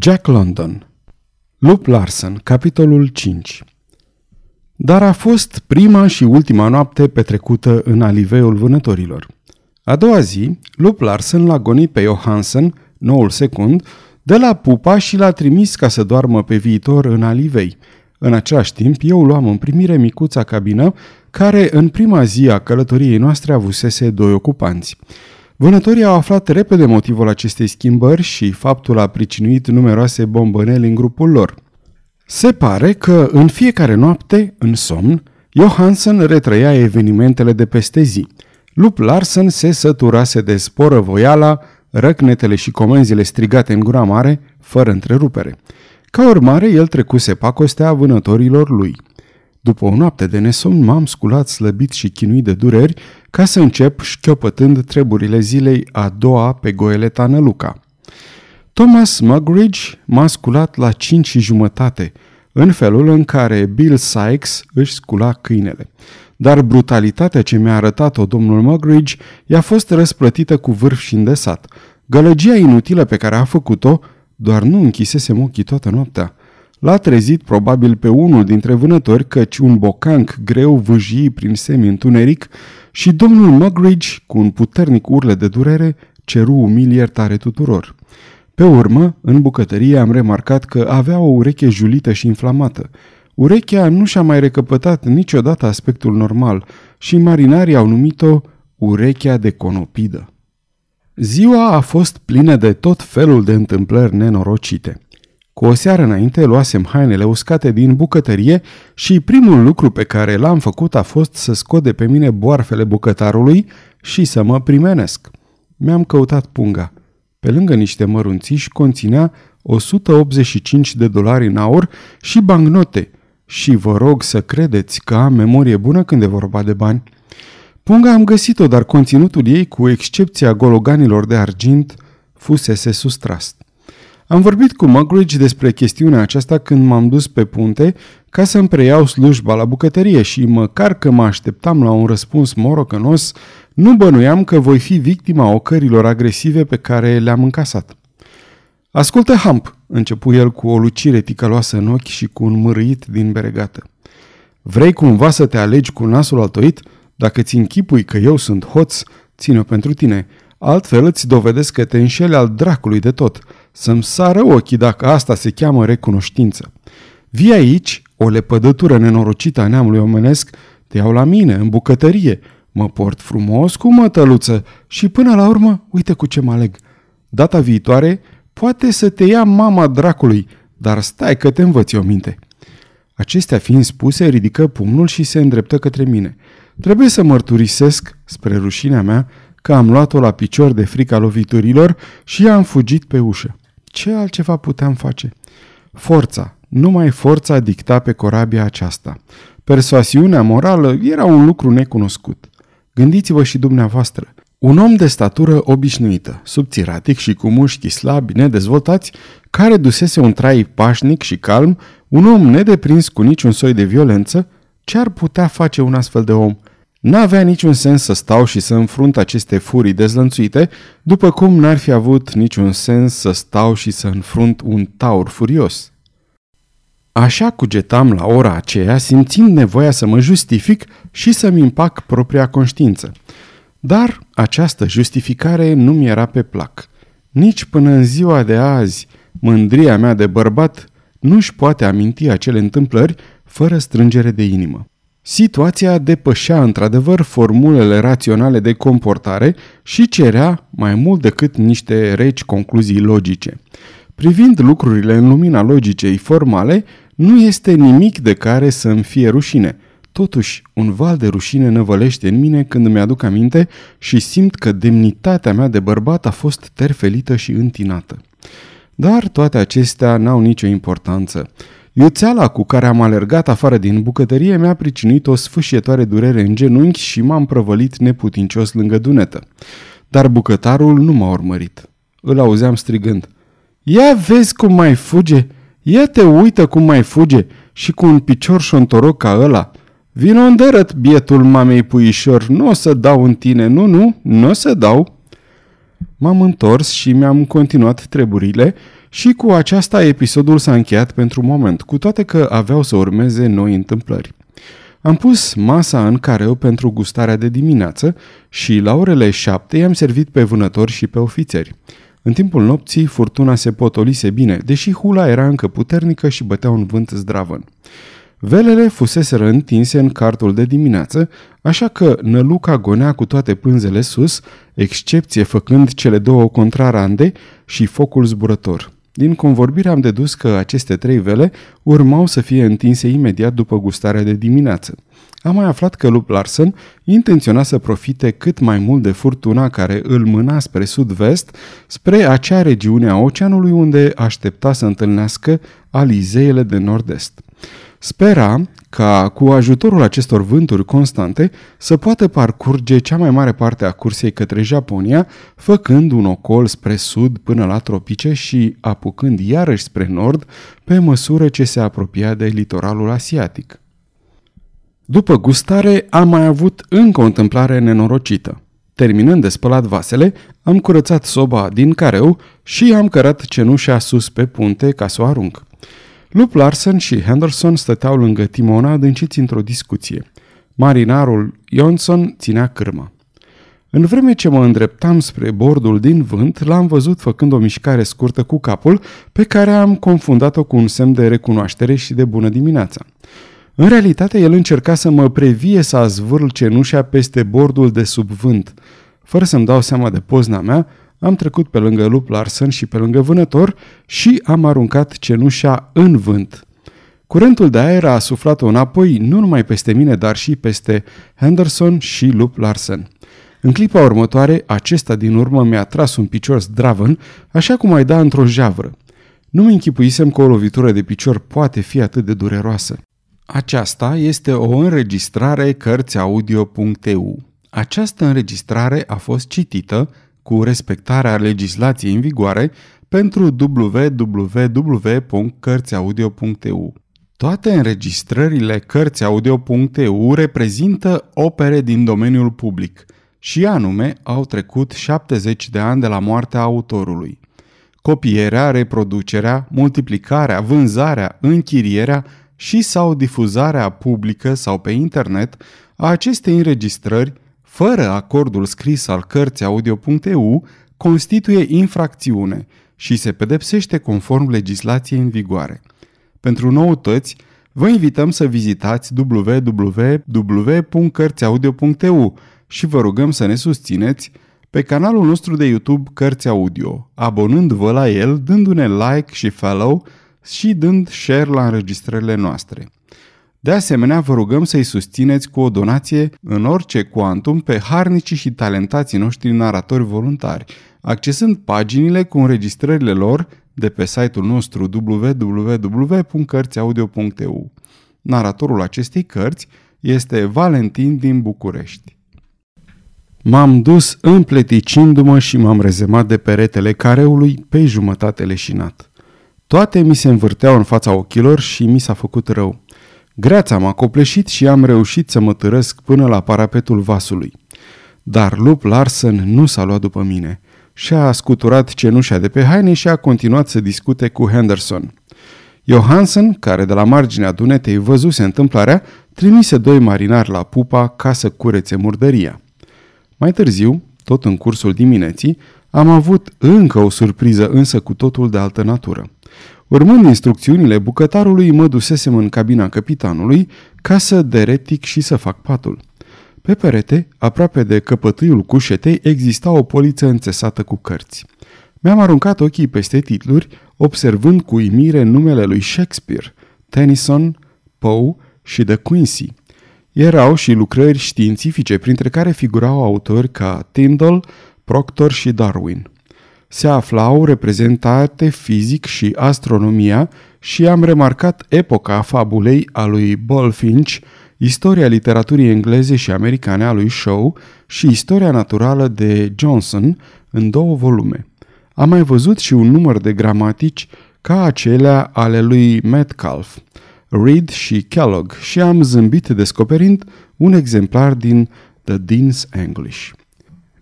Jack London Lup Larsen, capitolul 5 Dar a fost prima și ultima noapte petrecută în aliveul vânătorilor. A doua zi, Lup Larsen l-a gonit pe Johansen, noul secund, de la pupa și l-a trimis ca să doarmă pe viitor în alivei. În același timp, eu luam în primire micuța cabină, care în prima zi a călătoriei noastre avusese doi ocupanți. Vânătorii au aflat repede motivul acestei schimbări și faptul a pricinuit numeroase bombăneli în grupul lor. Se pare că în fiecare noapte, în somn, Johansen retrăia evenimentele de peste zi. Lup Larsen se săturase de sporă voiala, răcnetele și comenzile strigate în gura mare, fără întrerupere. Ca urmare, el trecuse pacostea vânătorilor lui – după o noapte de nesomn, m-am sculat slăbit și chinuit de dureri ca să încep șchiopătând treburile zilei a doua pe goeleta Năluca. Thomas Mugridge m-a sculat la cinci și jumătate, în felul în care Bill Sykes își scula câinele. Dar brutalitatea ce mi-a arătat-o domnul Mugridge i-a fost răsplătită cu vârf și îndesat. Gălăgia inutilă pe care a făcut-o doar nu închisese ochii toată noaptea. L-a trezit probabil pe unul dintre vânători căci un bocanc greu vâjii prin semi-întuneric și domnul Mugridge, cu un puternic urle de durere, ceru umil iertare tuturor. Pe urmă, în bucătărie am remarcat că avea o ureche julită și inflamată. Urechea nu și-a mai recăpătat niciodată aspectul normal și marinarii au numit-o urechea de conopidă. Ziua a fost plină de tot felul de întâmplări nenorocite. Cu o seară înainte luasem hainele uscate din bucătărie și primul lucru pe care l-am făcut a fost să scot de pe mine boarfele bucătarului și să mă primenesc. Mi-am căutat punga. Pe lângă niște mărunțiși conținea 185 de dolari în aur și bancnote și vă rog să credeți că am memorie bună când e vorba de bani. Punga am găsit-o, dar conținutul ei, cu excepția gologanilor de argint, fusese sustrast. Am vorbit cu Mugridge despre chestiunea aceasta când m-am dus pe punte ca să-mi preiau slujba la bucătărie și măcar că mă așteptam la un răspuns morocănos, nu bănuiam că voi fi victima ocărilor agresive pe care le-am încasat. Ascultă, Hamp, începu el cu o lucire ticăloasă în ochi și cu un mărâit din beregată. Vrei cumva să te alegi cu nasul altoit? Dacă ți închipui că eu sunt hoț, ține-o pentru tine. Altfel îți dovedesc că te înșeli al dracului de tot. Să-mi sară ochii dacă asta se cheamă recunoștință. Vii aici, o lepădătură nenorocită a neamului omenesc, te iau la mine, în bucătărie, mă port frumos cu mătăluță și până la urmă, uite cu ce mă aleg. Data viitoare, poate să te ia mama dracului, dar stai că te învăț o minte. Acestea fiind spuse, ridică pumnul și se îndreptă către mine. Trebuie să mărturisesc, spre rușinea mea, că am luat-o la picior de frica loviturilor și am fugit pe ușă. Ce altceva puteam face? Forța, numai forța dicta pe corabia aceasta. Persoasiunea morală era un lucru necunoscut. Gândiți-vă și dumneavoastră. Un om de statură obișnuită, subțiratic și cu mușchi slabi, nedezvoltați, care dusese un trai pașnic și calm, un om nedeprins cu niciun soi de violență, ce ar putea face un astfel de om – N-avea niciun sens să stau și să înfrunt aceste furii dezlănțuite, după cum n-ar fi avut niciun sens să stau și să înfrunt un taur furios. Așa cugetam la ora aceea, simțind nevoia să mă justific și să-mi împac propria conștiință. Dar această justificare nu mi era pe plac. Nici până în ziua de azi, mândria mea de bărbat nu-și poate aminti acele întâmplări fără strângere de inimă. Situația depășea într-adevăr formulele raționale de comportare și cerea mai mult decât niște reci concluzii logice. Privind lucrurile în lumina logicei formale, nu este nimic de care să-mi fie rușine. Totuși, un val de rușine năvălește în mine când îmi aduc aminte și simt că demnitatea mea de bărbat a fost terfelită și întinată. Dar toate acestea n-au nicio importanță. Iuțeala cu care am alergat afară din bucătărie mi-a pricinuit o sfâșietoare durere în genunchi și m-am prăvălit neputincios lângă dunetă. Dar bucătarul nu m-a urmărit. Îl auzeam strigând. Ia vezi cum mai fuge! Ia te uită cum mai fuge! Și cu un picior șontoroc ca ăla! Vino îndărăt, bietul mamei puișor, nu o să dau în tine, nu, nu, nu o să dau!" M-am întors și mi-am continuat treburile și cu aceasta episodul s-a încheiat pentru moment, cu toate că aveau să urmeze noi întâmplări. Am pus masa în careu pentru gustarea de dimineață și la orele șapte i-am servit pe vânători și pe ofițeri. În timpul nopții, furtuna se potolise bine, deși hula era încă puternică și bătea un vânt zdravăn. Velele fuseseră întinse în cartul de dimineață, așa că năluca gonea cu toate pânzele sus, excepție făcând cele două contrarande și focul zburător. Din convorbire am dedus că aceste trei vele urmau să fie întinse imediat după gustarea de dimineață. Am mai aflat că Lup Larsen intenționa să profite cât mai mult de furtuna care îl mâna spre sud-vest, spre acea regiune a oceanului unde aștepta să întâlnească alizeele de nord-est. Spera ca cu ajutorul acestor vânturi constante să poată parcurge cea mai mare parte a cursei către Japonia, făcând un ocol spre sud până la tropice și apucând iarăși spre nord pe măsură ce se apropia de litoralul asiatic. După gustare am mai avut încă o întâmplare nenorocită. Terminând de spălat vasele, am curățat soba din careu și am cărat cenușa sus pe punte ca să o arunc. Lup Larsen și Henderson stăteau lângă timona adânciți într-o discuție. Marinarul Johnson ținea cârma. În vreme ce mă îndreptam spre bordul din vânt, l-am văzut făcând o mișcare scurtă cu capul, pe care am confundat-o cu un semn de recunoaștere și de bună dimineața. În realitate, el încerca să mă previe să azvârl cenușa peste bordul de sub vânt. Fără să-mi dau seama de pozna mea, am trecut pe lângă lup Larsen și pe lângă vânător și am aruncat cenușa în vânt. Curentul de aer a suflat-o înapoi nu numai peste mine, dar și peste Henderson și lup Larsen. În clipa următoare, acesta din urmă mi-a tras un picior zdravăn, așa cum ai da într-o javră. Nu mi închipuisem că o lovitură de picior poate fi atât de dureroasă. Aceasta este o înregistrare Cărțiaudio.eu. Această înregistrare a fost citită cu respectarea legislației în vigoare pentru www.cărțiaudio.eu. Toate înregistrările Cărțiaudio.eu reprezintă opere din domeniul public și anume au trecut 70 de ani de la moartea autorului. Copierea, reproducerea, multiplicarea, vânzarea, închirierea și sau difuzarea publică sau pe internet a acestei înregistrări fără acordul scris al cărții audio.eu, constituie infracțiune și se pedepsește conform legislației în vigoare. Pentru noutăți, vă invităm să vizitați www.cărțiaudio.eu și vă rugăm să ne susțineți pe canalul nostru de YouTube Cărți Audio, abonând-vă la el, dându-ne like și follow și dând share la înregistrările noastre. De asemenea, vă rugăm să-i susțineți cu o donație în orice cuantum pe harnicii și talentații noștri naratori voluntari, accesând paginile cu înregistrările lor de pe site-ul nostru www.cărțiaudio.eu. Naratorul acestei cărți este Valentin din București. M-am dus împleticindu-mă și m-am rezemat de peretele careului pe jumătate leșinat. Toate mi se învârteau în fața ochilor și mi s-a făcut rău. Greața m-a copleșit și am reușit să mă târăsc până la parapetul vasului. Dar lup Larsen nu s-a luat după mine. Și-a scuturat cenușa de pe haine și a continuat să discute cu Henderson. Johansen, care de la marginea dunetei văzuse întâmplarea, trimise doi marinari la pupa ca să curețe murdăria. Mai târziu, tot în cursul dimineții, am avut încă o surpriză însă cu totul de altă natură. Urmând instrucțiunile bucătarului, mă dusesem în cabina capitanului ca să deretic și să fac patul. Pe perete, aproape de căpătâiul cușetei, exista o poliță înțesată cu cărți. Mi-am aruncat ochii peste titluri, observând cu imire numele lui Shakespeare, Tennyson, Poe și de Quincy. Erau și lucrări științifice, printre care figurau autori ca Tyndall, Proctor și Darwin se aflau reprezentate fizic și astronomia și am remarcat epoca fabulei a lui Bulfinch, istoria literaturii engleze și americane a lui Shaw și istoria naturală de Johnson în două volume. Am mai văzut și un număr de gramatici ca acelea ale lui Metcalfe, Reed și Kellogg și am zâmbit descoperind un exemplar din The Dean's English.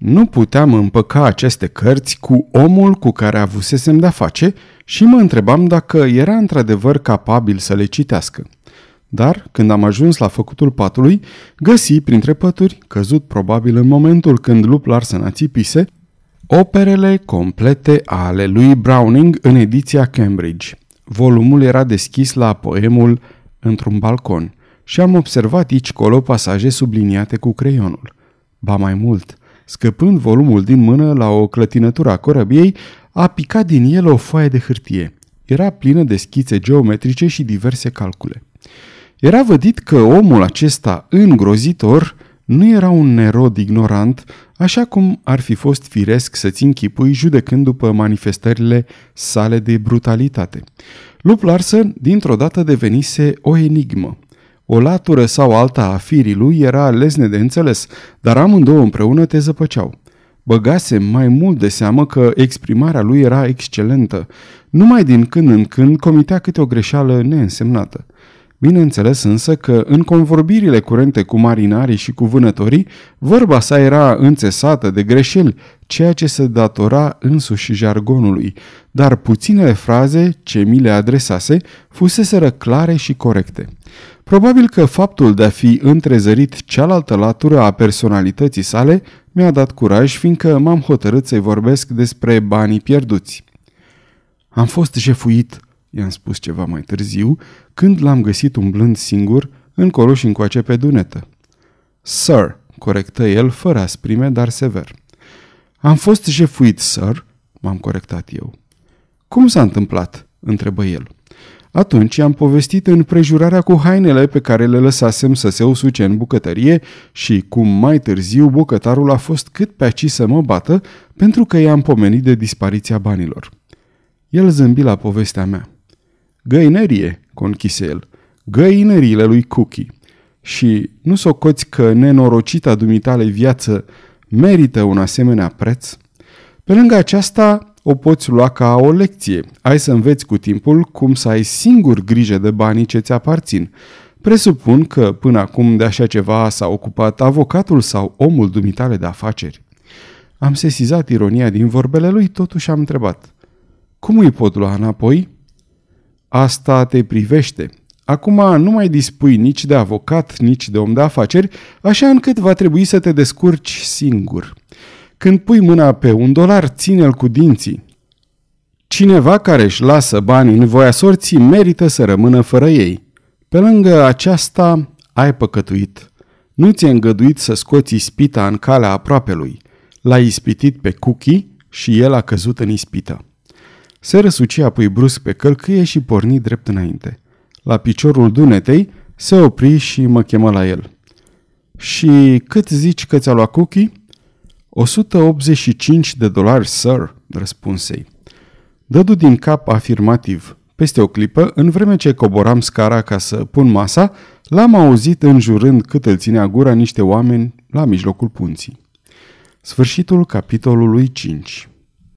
Nu puteam împăca aceste cărți cu omul cu care avusesem de-a face și mă întrebam dacă era într-adevăr capabil să le citească. Dar, când am ajuns la făcutul patului, găsi printre pături, căzut probabil în momentul când Lup Larsen ațipise, operele complete ale lui Browning în ediția Cambridge. Volumul era deschis la poemul Într-un balcon și am observat aici colo pasaje subliniate cu creionul. Ba mai mult, scăpând volumul din mână la o clătinătură a corăbiei, a picat din el o foaie de hârtie. Era plină de schițe geometrice și diverse calcule. Era vădit că omul acesta îngrozitor nu era un nerod ignorant, așa cum ar fi fost firesc să-ți închipui judecând după manifestările sale de brutalitate. Lup Larsen dintr-o dată devenise o enigmă. O latură sau alta a firii lui era lesne de înțeles, dar amândouă împreună te zăpăceau. Băgase mai mult de seamă că exprimarea lui era excelentă. Numai din când în când comitea câte o greșeală neînsemnată. Bineînțeles însă că în convorbirile curente cu marinarii și cu vânătorii, vorba sa era înțesată de greșeli, ceea ce se datora însuși jargonului, dar puținele fraze ce mi le adresase fuseseră clare și corecte. Probabil că faptul de a fi întrezărit cealaltă latură a personalității sale mi-a dat curaj, fiindcă m-am hotărât să-i vorbesc despre banii pierduți. Am fost jefuit, i-am spus ceva mai târziu, când l-am găsit umblând singur, încolo și încoace pe dunetă. Sir, corectă el, fără asprime, dar sever. Am fost jefuit, sir, m-am corectat eu. Cum s-a întâmplat? întrebă el. Atunci am povestit în prejurarea cu hainele pe care le lăsasem să se usuce în bucătărie și cum mai târziu bucătarul a fost cât pe aci să mă bată pentru că i-am pomenit de dispariția banilor. El zâmbi la povestea mea. Găinărie, conchise el, găinăriile lui Cookie. Și nu socoți că nenorocita dumitale viață merită un asemenea preț? Pe lângă aceasta, o poți lua ca o lecție. Ai să înveți cu timpul cum să ai singur grijă de banii ce ți aparțin. Presupun că până acum de așa ceva s-a ocupat avocatul sau omul dumitale de afaceri. Am sesizat ironia din vorbele lui, totuși am întrebat. Cum îi pot lua înapoi? Asta te privește. Acum nu mai dispui nici de avocat, nici de om de afaceri, așa încât va trebui să te descurci singur. Când pui mâna pe un dolar, ține-l cu dinții. Cineva care își lasă bani în voia sorții merită să rămână fără ei. Pe lângă aceasta, ai păcătuit. Nu ți-e îngăduit să scoți ispita în calea aproapelui. L-ai ispitit pe Cookie și el a căzut în ispită. Se răsuci apoi brusc pe călcâie și porni drept înainte. La piciorul dunetei se opri și mă chemă la el. Și cât zici că ți-a luat Cookie?" 185 de dolari, sir, răspunsei. Dădu din cap afirmativ. Peste o clipă, în vreme ce coboram scara ca să pun masa, l-am auzit înjurând cât îl ținea gura niște oameni la mijlocul punții. Sfârșitul capitolului 5